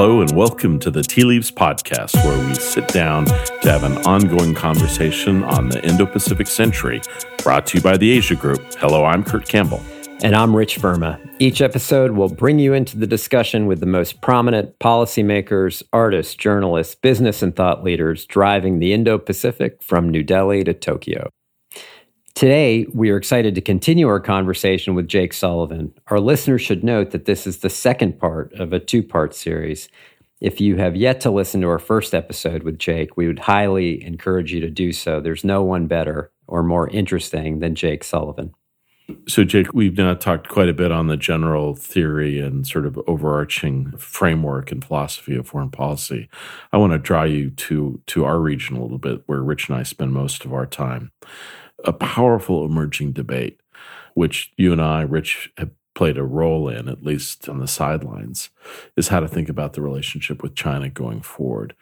Hello, and welcome to the Tea Leaves Podcast, where we sit down to have an ongoing conversation on the Indo Pacific century, brought to you by the Asia Group. Hello, I'm Kurt Campbell. And I'm Rich Verma. Each episode will bring you into the discussion with the most prominent policymakers, artists, journalists, business, and thought leaders driving the Indo Pacific from New Delhi to Tokyo. Today, we are excited to continue our conversation with Jake Sullivan. Our listeners should note that this is the second part of a two part series. If you have yet to listen to our first episode with Jake, we would highly encourage you to do so. There's no one better or more interesting than Jake Sullivan. So, Jake, we've now talked quite a bit on the general theory and sort of overarching framework and philosophy of foreign policy. I want to draw you to to our region a little bit, where Rich and I spend most of our time a powerful emerging debate, which you and I, Rich, have played a role in, at least on the sidelines, is how to think about the relationship with China going forward.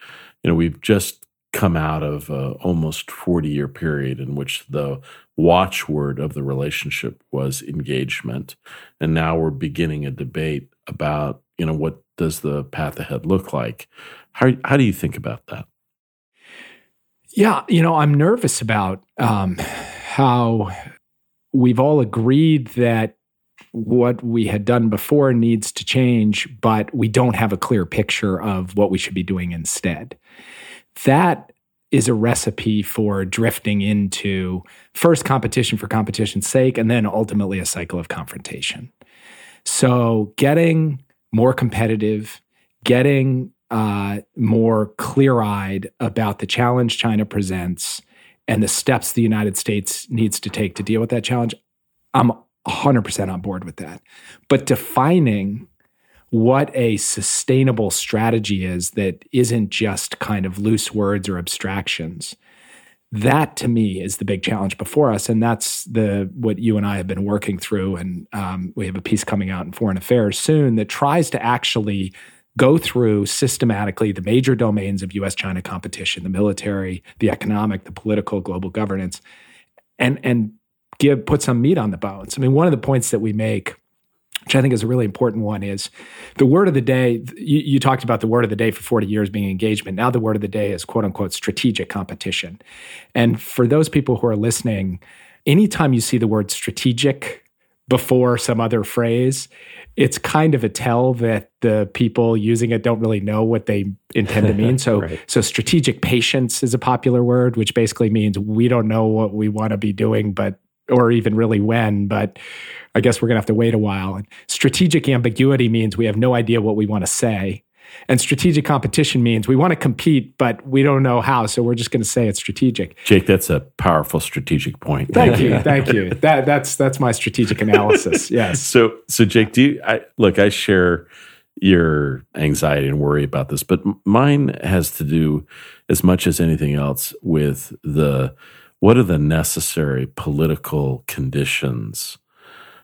You know, we've just come out of a almost 40 year period in which the watchword of the relationship was engagement. And now we're beginning a debate about, you know, what does the path ahead look like? How, how do you think about that? Yeah, you know, I'm nervous about um, how we've all agreed that what we had done before needs to change, but we don't have a clear picture of what we should be doing instead. That is a recipe for drifting into first competition for competition's sake, and then ultimately a cycle of confrontation. So, getting more competitive, getting uh, more clear eyed about the challenge China presents and the steps the United States needs to take to deal with that challenge, I'm 100% on board with that. But defining what a sustainable strategy is that isn't just kind of loose words or abstractions that to me is the big challenge before us and that's the what you and i have been working through and um, we have a piece coming out in foreign affairs soon that tries to actually go through systematically the major domains of US China competition, the military, the economic, the political, global governance, and, and give put some meat on the bones. I mean, one of the points that we make which I think is a really important one, is the word of the day. You, you, talked about the word of the day for 40 years being engagement. Now, the word of the day is quote unquote strategic competition. And for those people who are listening, anytime you see the word strategic before some other phrase, it's kind of a tell that the people using it don't really know what they intend to mean. So, right. so strategic patience is a popular word, which basically means we don't know what we want to be doing, but or even really when, but I guess we're gonna have to wait a while. And strategic ambiguity means we have no idea what we want to say. And strategic competition means we want to compete, but we don't know how. So we're just going to say it's strategic. Jake, that's a powerful strategic point. Thank you, thank you. That that's that's my strategic analysis. Yes. So so Jake, do you? I, look, I share your anxiety and worry about this, but mine has to do as much as anything else with the what are the necessary political conditions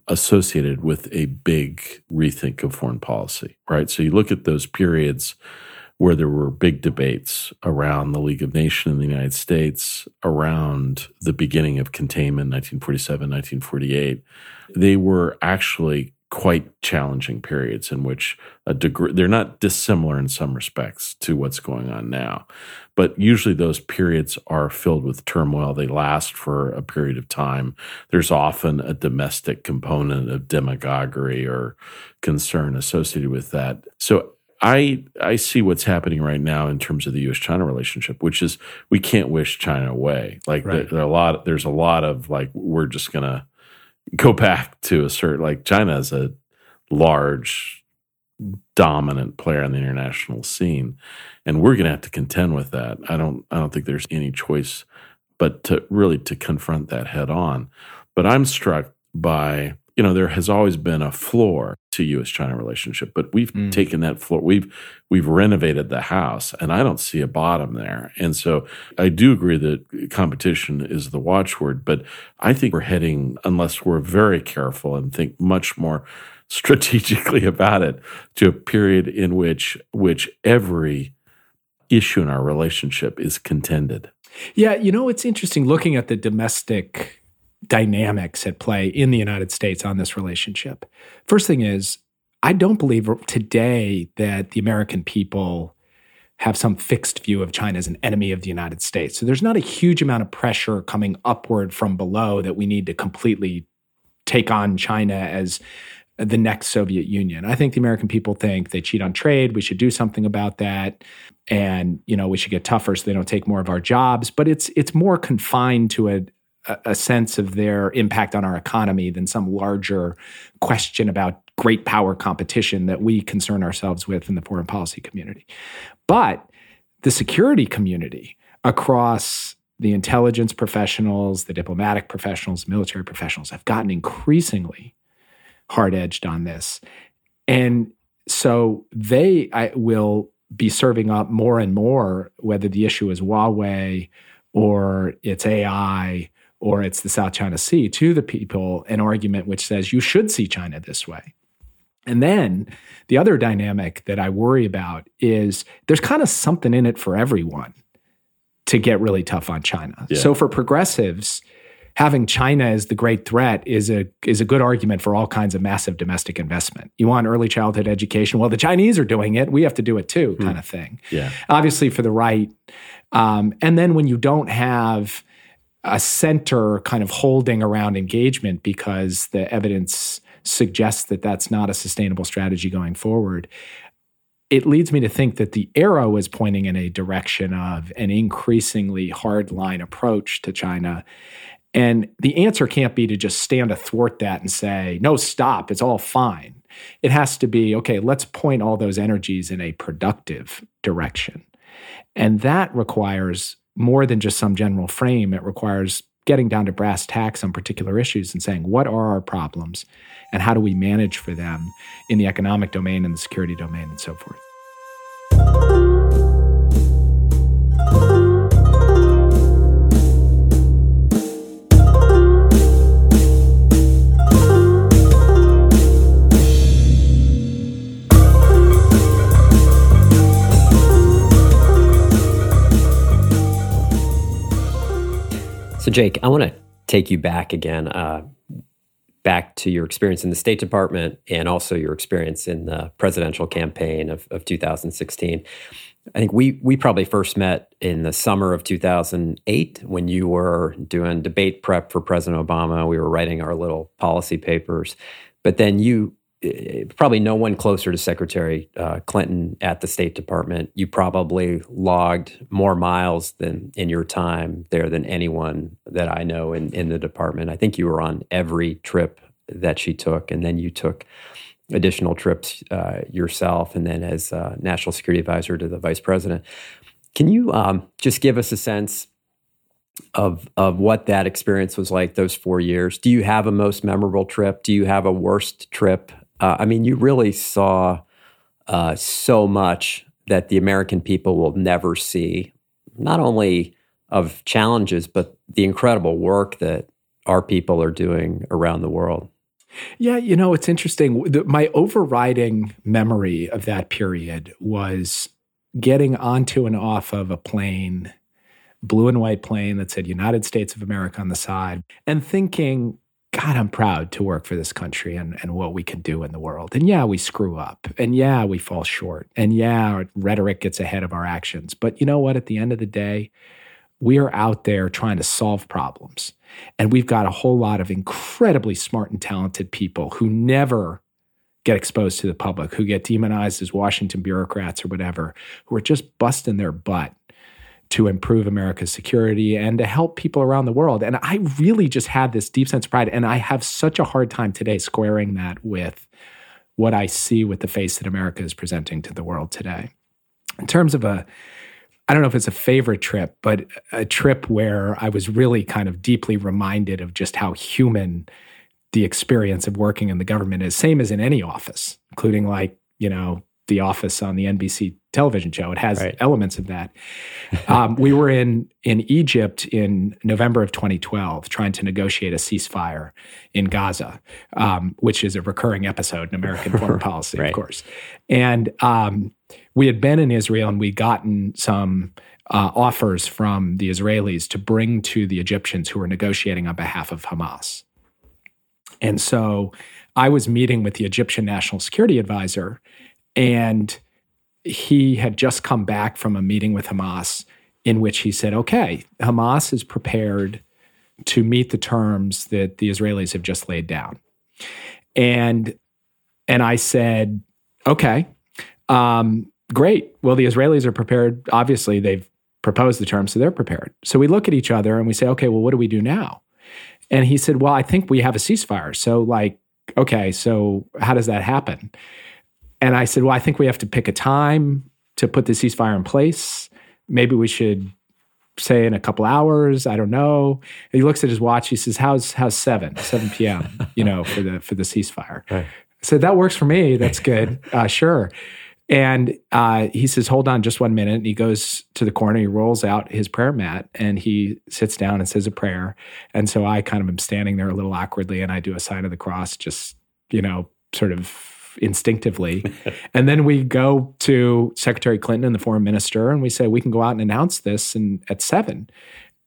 associated with a big rethink of foreign policy, right? So you look at those periods where there were big debates around the League of Nations in the United States, around the beginning of containment, 1947, 1948. They were actually quite challenging periods in which a degree they're not dissimilar in some respects to what's going on now but usually those periods are filled with turmoil they last for a period of time there's often a domestic component of demagoguery or concern associated with that so I I see what's happening right now in terms of the U.S. China relationship, which is we can't wish China away. Like right. there, there, are a lot, there's a lot of like we're just gonna go back to a certain like China is a large dominant player on the international scene and we're going to have to contend with that. I don't i don't think there's any choice but to really to confront that head on. But i'm struck by you know there has always been a floor to US China relationship but we've mm. taken that floor we've we've renovated the house and I don't see a bottom there and so I do agree that competition is the watchword but I think we're heading unless we're very careful and think much more strategically about it to a period in which which every issue in our relationship is contended yeah you know it's interesting looking at the domestic dynamics at play in the United States on this relationship. First thing is, I don't believe today that the American people have some fixed view of China as an enemy of the United States. So there's not a huge amount of pressure coming upward from below that we need to completely take on China as the next Soviet Union. I think the American people think they cheat on trade. We should do something about that. And, you know, we should get tougher so they don't take more of our jobs. But it's it's more confined to a, a sense of their impact on our economy than some larger question about great power competition that we concern ourselves with in the foreign policy community. But the security community across the intelligence professionals, the diplomatic professionals, military professionals have gotten increasingly hard edged on this. And so they I, will be serving up more and more, whether the issue is Huawei or it's AI or it's the South China Sea, to the people an argument which says you should see China this way. And then the other dynamic that I worry about is there's kind of something in it for everyone to get really tough on China. Yeah. So for progressives, having China as the great threat is a is a good argument for all kinds of massive domestic investment. You want early childhood education? Well, the Chinese are doing it. We have to do it too, kind mm. of thing. Yeah. Obviously, for the right, um, and then when you don't have a center kind of holding around engagement because the evidence suggests that that's not a sustainable strategy going forward it leads me to think that the arrow is pointing in a direction of an increasingly hardline approach to China. And the answer can't be to just stand athwart that and say, no, stop, it's all fine. It has to be, okay, let's point all those energies in a productive direction. And that requires more than just some general frame. It requires getting down to brass tacks on particular issues and saying, what are our problems and how do we manage for them in the economic domain and the security domain and so forth. Jake, I want to take you back again, uh, back to your experience in the State Department and also your experience in the presidential campaign of, of 2016. I think we we probably first met in the summer of 2008 when you were doing debate prep for President Obama. We were writing our little policy papers, but then you probably no one closer to Secretary uh, Clinton at the State Department. You probably logged more miles than in your time there than anyone that I know in, in the department. I think you were on every trip that she took, and then you took additional trips uh, yourself, and then as uh, National Security Advisor to the Vice President. Can you um, just give us a sense? of of what that experience was like those four years. Do you have a most memorable trip? Do you have a worst trip? Uh, I mean, you really saw uh, so much that the American people will never see, not only of challenges, but the incredible work that our people are doing around the world. Yeah, you know, it's interesting. The, my overriding memory of that period was getting onto and off of a plane, blue and white plane that said United States of America on the side, and thinking, God, I'm proud to work for this country and, and what we can do in the world. And yeah, we screw up. And yeah, we fall short. And yeah, rhetoric gets ahead of our actions. But you know what? At the end of the day, we are out there trying to solve problems. And we've got a whole lot of incredibly smart and talented people who never get exposed to the public, who get demonized as Washington bureaucrats or whatever, who are just busting their butt to improve America's security and to help people around the world. And I really just had this deep sense of pride. And I have such a hard time today squaring that with what I see with the face that America is presenting to the world today. In terms of a, I don't know if it's a favorite trip, but a trip where I was really kind of deeply reminded of just how human the experience of working in the government is, same as in any office, including like, you know, the Office on the NBC television show. It has right. elements of that. Um, we were in in Egypt in November of 2012, trying to negotiate a ceasefire in Gaza, um, which is a recurring episode in American foreign policy, right. of course. And um, we had been in Israel, and we'd gotten some. Uh, offers from the Israelis to bring to the Egyptians who were negotiating on behalf of Hamas. And so I was meeting with the Egyptian National Security Advisor, and he had just come back from a meeting with Hamas in which he said, okay, Hamas is prepared to meet the terms that the Israelis have just laid down. And and I said, okay, um, great. Well, the Israelis are prepared. Obviously, they've proposed the terms, so they're prepared. So we look at each other and we say, okay, well, what do we do now? And he said, well, I think we have a ceasefire. So, like, okay, so how does that happen? And I said, well, I think we have to pick a time to put the ceasefire in place. Maybe we should say in a couple hours. I don't know. And he looks at his watch. He says, "How's how's seven seven p.m. You know for the for the ceasefire." Right. So that works for me. That's good. Uh, sure. And uh, he says, "Hold on, just one minute." And he goes to the corner. He rolls out his prayer mat and he sits down and says a prayer. And so I kind of am standing there a little awkwardly, and I do a sign of the cross, just you know, sort of instinctively. and then we go to Secretary Clinton and the foreign minister, and we say we can go out and announce this and at seven.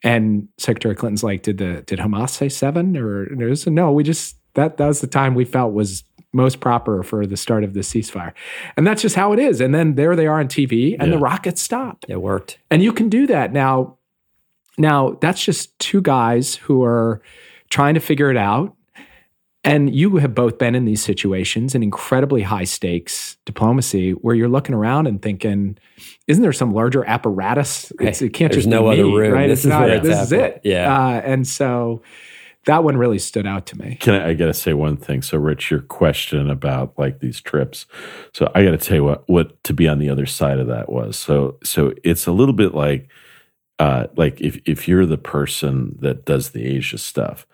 And Secretary Clinton's like, did the did Hamas say seven or no? We just that that was the time we felt was most proper for the start of the ceasefire. And that's just how it is. And then there they are on TV and yeah. the rockets stop. It worked. And you can do that. Now, now that's just two guys who are trying to figure it out. And you have both been in these situations in incredibly high stakes diplomacy where you're looking around and thinking, isn't there some larger apparatus? It's, it can't There's just no other me, room. Right? This it's is not, this is it. Yeah. Uh, and so that one really stood out to me. Can I, I got to say one thing? So, Rich, your question about like these trips. So, I got to tell you what what to be on the other side of that was. So, so it's a little bit like, uh, like if if you're the person that does the Asia stuff.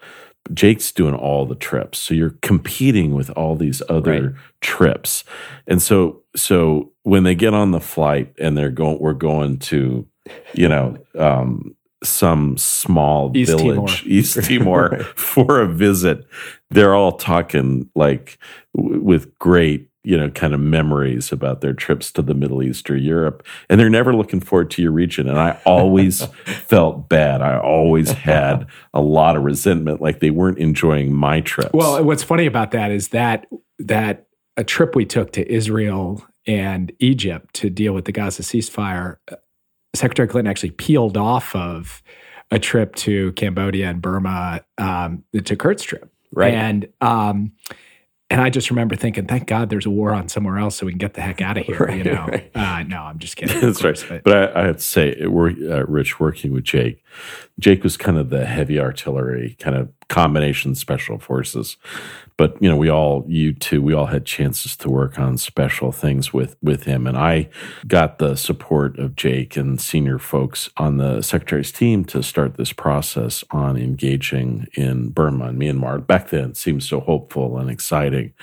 Jake's doing all the trips. So you're competing with all these other right. trips. And so so when they get on the flight and they're going we're going to, you know, um, some small East village, Timor. East Timor, right. for a visit. They're all talking like w- with great you know, kind of memories about their trips to the Middle East or Europe. And they're never looking forward to your region. And I always felt bad. I always had a lot of resentment, like they weren't enjoying my trips. Well, what's funny about that is that that a trip we took to Israel and Egypt to deal with the Gaza ceasefire, uh, Secretary Clinton actually peeled off of a trip to Cambodia and Burma, um, to Kurt's trip. Right. And um, and I just remember thinking, thank God there's a war on somewhere else so we can get the heck out of here. right, you know, right. uh, no, I'm just kidding. That's course, right. But, but I, I, have to say, we're, uh, Rich, working with Jake, Jake was kind of the heavy artillery, kind of combination special forces but you know we all you too we all had chances to work on special things with with him. And i got the support of jake and senior folks on the secretary's team to start this process on engaging in burma and myanmar. Back then it seemed so hopeful and exciting.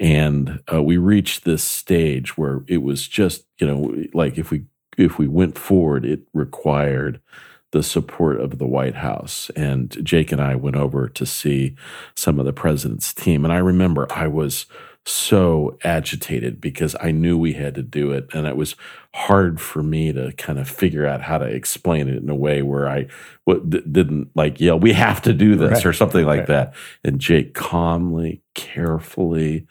And uh, we reached this stage where it was just you know like if we if we went forward it required the support of the White House. And Jake and I went over to see some of the president's team. And I remember I was so agitated because I knew we had to do it. And it was hard for me to kind of figure out how to explain it in a way where I w- didn't like yell, we have to do this right. or something like right. that. And Jake calmly, carefully,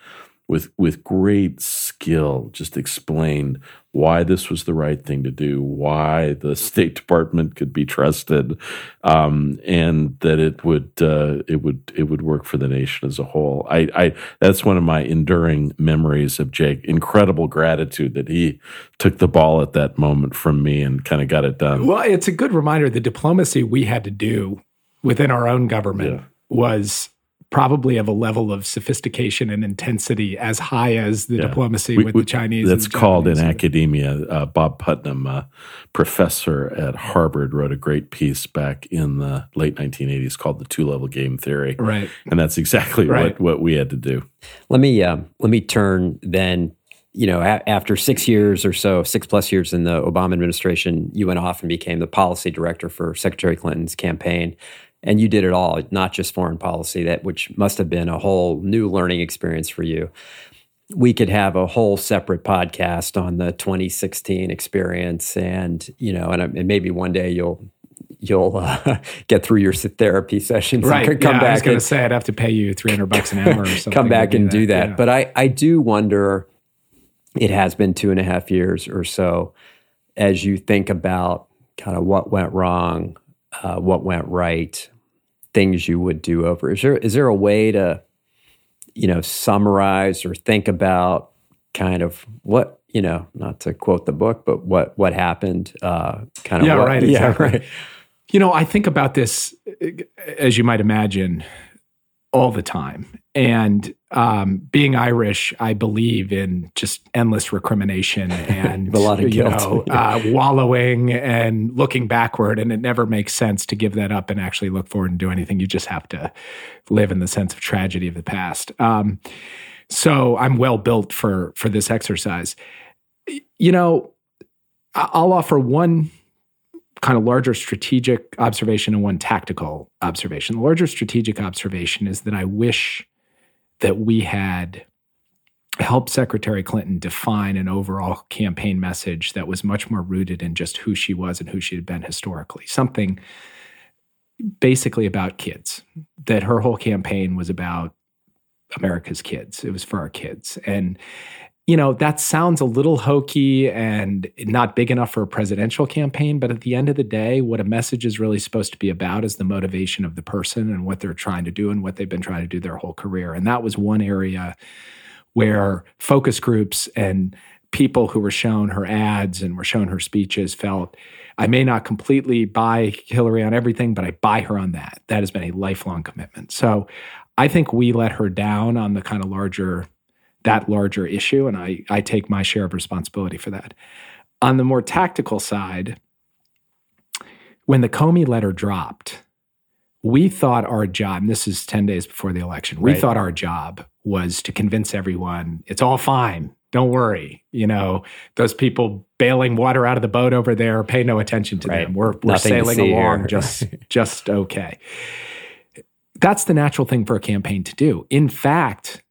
with with great skill just explained why this was the right thing to do, why the State Department could be trusted, um, and that it would uh, it would it would work for the nation as a whole. I, I that's one of my enduring memories of Jake. Incredible gratitude that he took the ball at that moment from me and kind of got it done. Well, it's a good reminder. The diplomacy we had to do within our own government yeah. was probably of a level of sophistication and intensity as high as the yeah. diplomacy we, with we, the Chinese. That's called in academia. Uh, Bob Putnam, a professor at Harvard, wrote a great piece back in the late 1980s called "The Two Level Game Theory." Right, and that's exactly right. what what we had to do. Let me uh, let me turn then you know, a- after six years or so, six plus years in the Obama administration, you went off and became the policy director for Secretary Clinton's campaign and you did it all, not just foreign policy, that which must have been a whole new learning experience for you. We could have a whole separate podcast on the 2016 experience, and you know, and, and maybe one day you'll you'll uh, get through your therapy sessions right. and come yeah, back. I was going and- to say I'd have to pay you 300 bucks an hour or something. come back and do that. yeah. But I, I do wonder, it has been two and a half years or so, as you think about kind of what went wrong, uh, what went right, things you would do over. Is there is there a way to, you know, summarize or think about kind of what you know, not to quote the book, but what what happened, uh, kind of Yeah, what, right, yeah, exactly. right. You know, I think about this, as you might imagine, all the time. And um, being Irish, I believe in just endless recrimination and A lot of guilt. know, uh, wallowing and looking backward. And it never makes sense to give that up and actually look forward and do anything. You just have to live in the sense of tragedy of the past. Um, so I'm well built for for this exercise. You know, I'll offer one kind of larger strategic observation and one tactical observation. The larger strategic observation is that I wish that we had helped Secretary Clinton define an overall campaign message that was much more rooted in just who she was and who she had been historically. Something basically about kids, that her whole campaign was about America's kids. It was for our kids. And you know, that sounds a little hokey and not big enough for a presidential campaign. But at the end of the day, what a message is really supposed to be about is the motivation of the person and what they're trying to do and what they've been trying to do their whole career. And that was one area where focus groups and people who were shown her ads and were shown her speeches felt I may not completely buy Hillary on everything, but I buy her on that. That has been a lifelong commitment. So I think we let her down on the kind of larger that larger issue, and I, I take my share of responsibility for that. On the more tactical side, when the Comey letter dropped, we thought our job, and this is 10 days before the election, we Right. thought our job was to convince everyone it's all fine. Don't worry. You know, those people bailing water out of the boat over there, pay no attention to Right. them. We're, we're Nothing sailing along here. just, just okay. That's the natural thing for a campaign to do. In fact,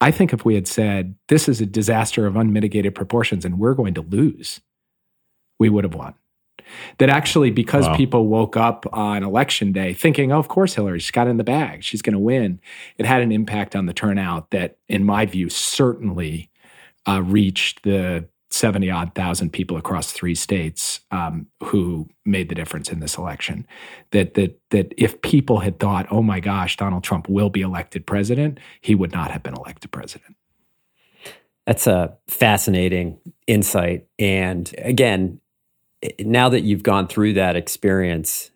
I think if we had said, this is a disaster of unmitigated proportions and we're going to lose, we would have won. That actually, because Wow. people woke up on election day thinking, oh, of course, Hillary, she's got in the bag, she's going to win, it had an impact on the turnout that, in my view, certainly uh, reached the 70 odd thousand people across three states um, who made the difference in this election. That, that, that if people had thought, oh my gosh, Donald Trump will be elected president, he would not have been elected president. That's a fascinating insight. And again, now that you've gone through that experience,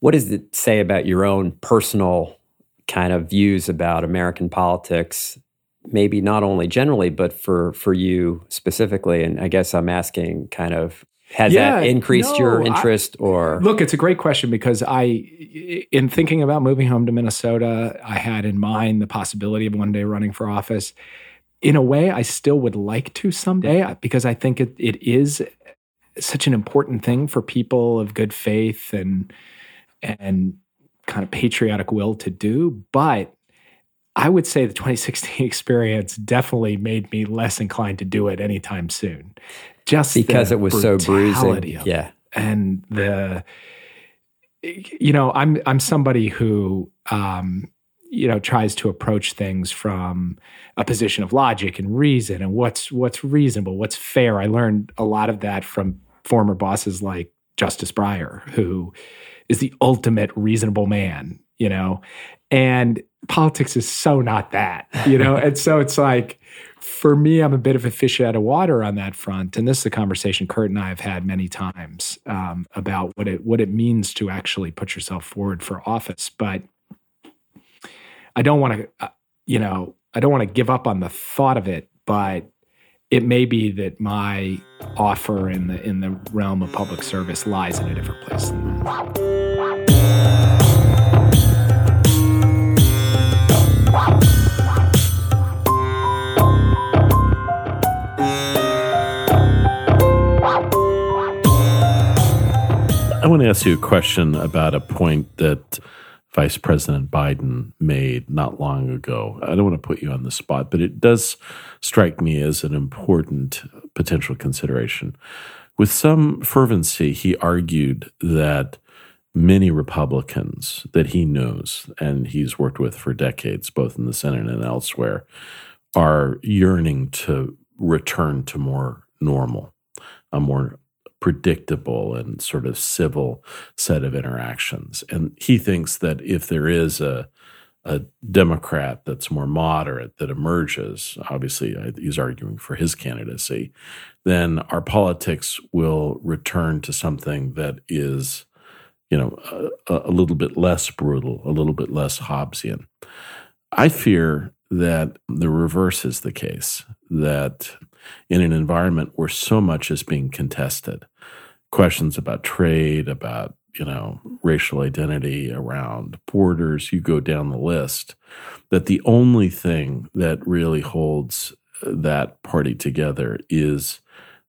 what does it say about your own personal kind of views about American politics? Maybe not only generally, but for for you specifically. And I guess I'm asking, kind of, has Yeah, that increased your no, I- interest or? Look, it's a great question because I, in thinking about moving home to Minnesota, I had in mind the possibility of one day running for office. In a way, I still would like to someday because I think it, it is such an important thing for people of good faith and and kind of patriotic will to do. But I would say the 2016 experience definitely made me less inclined to do it anytime soon. Just because it was so bruising. Yeah. and the you know i'm i'm somebody who um you know tries to approach things from a position of logic and reason and what's what's reasonable what's fair i learned a lot of that from former bosses like justice breyer who is the ultimate reasonable man you know and politics is so not that you know and so it's like for me, I'm a bit of a fish out of water on that front, and this is a conversation Kurt and I have had many times um, about what it what it means to actually put yourself forward for office. But I don't want to, uh, you know, I don't want to give up on the thought of it. But it may be that my offer in the in the realm of public service lies in a different place than that. I want to ask you a question about a point that Vice President Biden made not long ago. I don't want to put you on the spot, but it does strike me as an important potential consideration. with some fervency, he argued that many Republicans that he knows and he's worked with for decades, both in the Senate and elsewhere, are yearning to return to more normal, a more predictable and sort of civil set of interactions. And he thinks that if there is a a Democrat that's more moderate that emerges, obviously he's arguing for his candidacy, then our politics will return to something that is, you know, a, a little bit less brutal, a little bit less Hobbesian. I fear that the reverse is the case, that in an environment where so much is being contested, questions about trade, about you know, racial identity, around borders, you go down the list, that the only thing that really holds uh, that party together is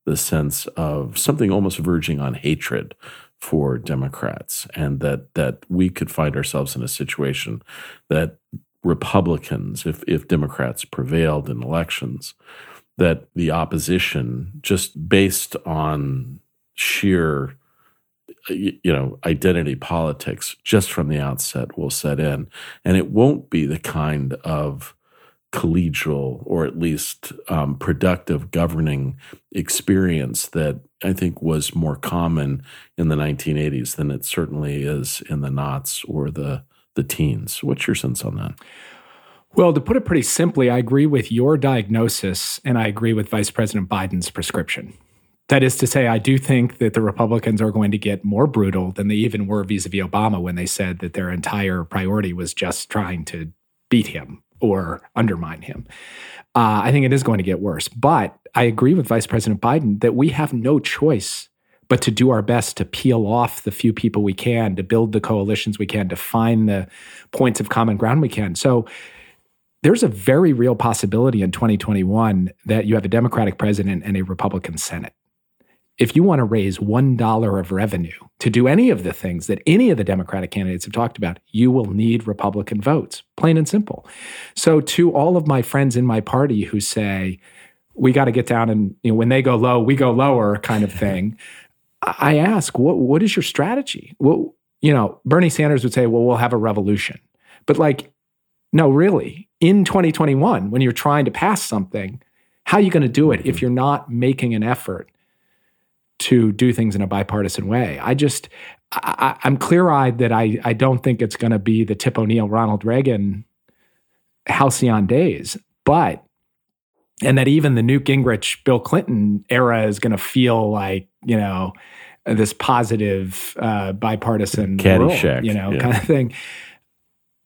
the sense of something almost verging on hatred for Democrats, and that that we could find ourselves in a situation that Republicans, if if Democrats prevailed in elections, that the opposition, just based on sheer you know, identity politics just from the outset will set in. And it won't be the kind of collegial or at least um, productive governing experience that I think was more common in the 1980s than it certainly is in the knots or the the teens. What's your sense on that? Well, to put it pretty simply, I agree with your diagnosis and I agree with Vice President Biden's prescription. That is to say, I do think that the Republicans are going to get more brutal than they even were vis a vis Obama when they said that their entire priority was just trying to beat him or undermine him. Uh, I think it is going to get worse. But I agree with Vice President Biden that we have no choice but to do our best to peel off the few people we can, to build the coalitions we can, to find the points of common ground we can. So there's a very real possibility in 2021 that you have a Democratic president and a Republican Senate if you want to raise $1 of revenue to do any of the things that any of the Democratic candidates have talked about, you will need Republican votes, plain and simple. So, to all of my friends in my party who say, we got to get down and you know, when they go low, we go lower kind of thing, I ask, what, what is your strategy? Well, you know, Bernie Sanders would say, well, we'll have a revolution. But like, no, really, in 2021, when you're trying to pass something, how are you going to do it if you're not making an effort to do things in a bipartisan way. I just, I, am clear eyed that I, I don't think it's going to be the Tip O'Neill, Ronald Reagan halcyon days, but, and that even the Newt Gingrich, Bill Clinton era is going to feel like, you know, this positive uh, bipartisan Caddyshack, you know, yeah. kind of thing.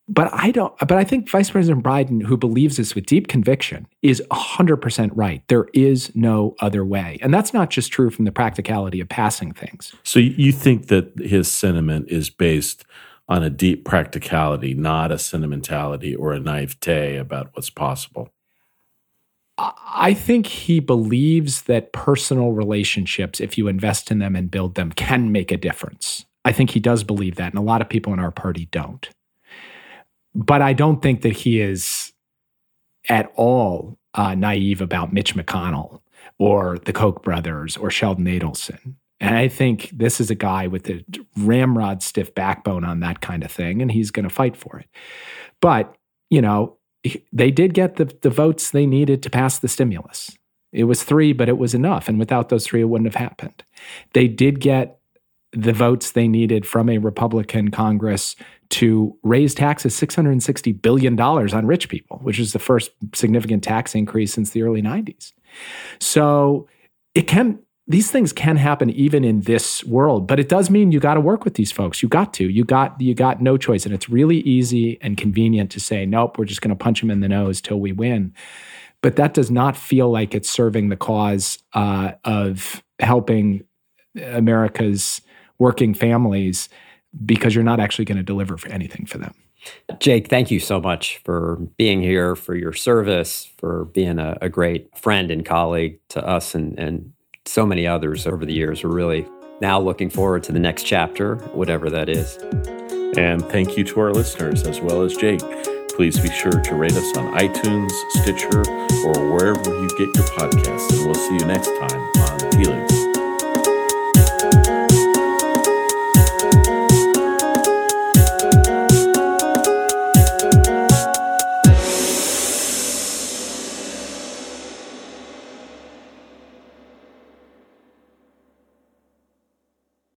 But I don't, but I think Vice President Biden, who believes this with deep conviction, is 100% right. There is no other way. And that's not just true from the practicality of passing things. So you think that his sentiment is based on a deep practicality, not a sentimentality or a naivete about what's possible? I think he believes that personal relationships, if you invest in them and build them, can make a difference. I think he does believe that, and a lot of people in our party don't. But I don't think that he is at all uh, naive about Mitch McConnell or the Koch brothers or Sheldon Adelson. And I think this is a guy with a ramrod stiff backbone on that kind of thing, and he's going to fight for it. But, you know, they did get the, the votes they needed to pass the stimulus. It was three, but it was enough. And without those three, it wouldn't have happened. They did get the votes they needed from a Republican Congress to raise taxes $660 billion on rich people, which is the first significant tax increase since the early 90s. So it can these things can happen even in this world, but it does mean you got to work with these folks. You got to. You got you got no choice and it's really easy and convenient to say nope, we're just going to punch them in the nose till we win. But that does not feel like it's serving the cause uh, of helping America's working families because you're not actually going to deliver for anything for them. Jake, thank you so much for being here, for your service, for being a, a great friend and colleague to us and, and so many others over the years. We're really now looking forward to the next chapter, whatever that is. And thank you to our listeners as well as Jake. Please be sure to rate us on iTunes, Stitcher, or wherever you get your podcasts. And we'll see you next time on Tea Leaves.